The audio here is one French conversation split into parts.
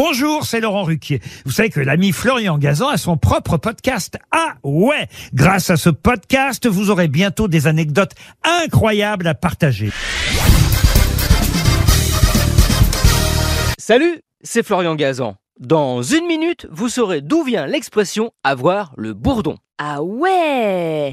Bonjour, c'est Laurent Ruquier. Vous savez que l'ami Florian Gazan a son propre podcast. Ah ouais Grâce à ce podcast, vous aurez bientôt des anecdotes incroyables à partager. Salut, c'est Florian Gazan. Dans une minute, vous saurez d'où vient l'expression avoir le bourdon. Ah ouais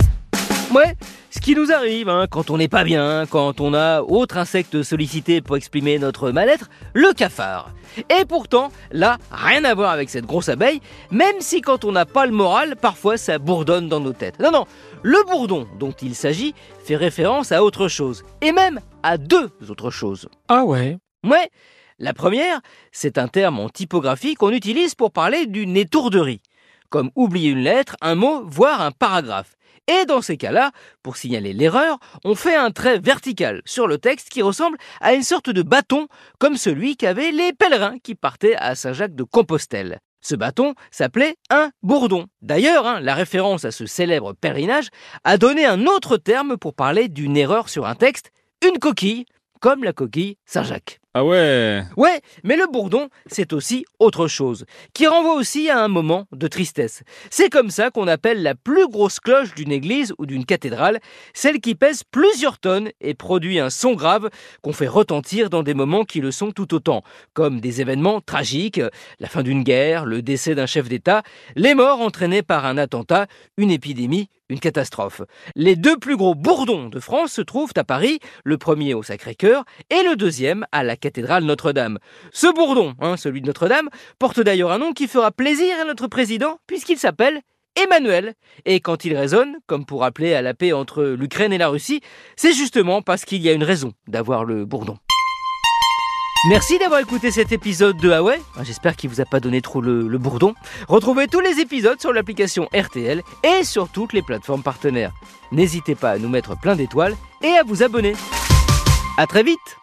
Ouais, ce qui nous arrive hein, quand on n'est pas bien, quand on a autre insecte sollicité pour exprimer notre mal-être, le cafard. Et pourtant, là, rien à voir avec cette grosse abeille, même si quand on n'a pas le moral, parfois ça bourdonne dans nos têtes. Non, non, le bourdon dont il s'agit fait référence à autre chose, et même à deux autres choses. Ah ouais Ouais, la première, c'est un terme en typographie qu'on utilise pour parler d'une étourderie, comme oublier une lettre, un mot, voire un paragraphe. Et dans ces cas-là, pour signaler l'erreur, on fait un trait vertical sur le texte qui ressemble à une sorte de bâton, comme celui qu'avaient les pèlerins qui partaient à Saint-Jacques de Compostelle. Ce bâton s'appelait un bourdon. D'ailleurs, hein, la référence à ce célèbre pèlerinage a donné un autre terme pour parler d'une erreur sur un texte, une coquille, comme la coquille Saint-Jacques. Ah ouais Ouais, mais le bourdon, c'est aussi autre chose, qui renvoie aussi à un moment de tristesse. C'est comme ça qu'on appelle la plus grosse cloche d'une église ou d'une cathédrale, celle qui pèse plusieurs tonnes et produit un son grave qu'on fait retentir dans des moments qui le sont tout autant, comme des événements tragiques, la fin d'une guerre, le décès d'un chef d'État, les morts entraînés par un attentat, une épidémie, une catastrophe. Les deux plus gros bourdons de France se trouvent à Paris, le premier au Sacré-Cœur et le deuxième à la cathédrale Notre-Dame. Ce bourdon, hein, celui de Notre-Dame, porte d'ailleurs un nom qui fera plaisir à notre président puisqu'il s'appelle Emmanuel. Et quand il résonne, comme pour appeler à la paix entre l'Ukraine et la Russie, c'est justement parce qu'il y a une raison d'avoir le bourdon. Merci d'avoir écouté cet épisode de Huawei. J'espère qu'il vous a pas donné trop le, le bourdon. Retrouvez tous les épisodes sur l'application RTL et sur toutes les plateformes partenaires. N'hésitez pas à nous mettre plein d'étoiles et à vous abonner. À très vite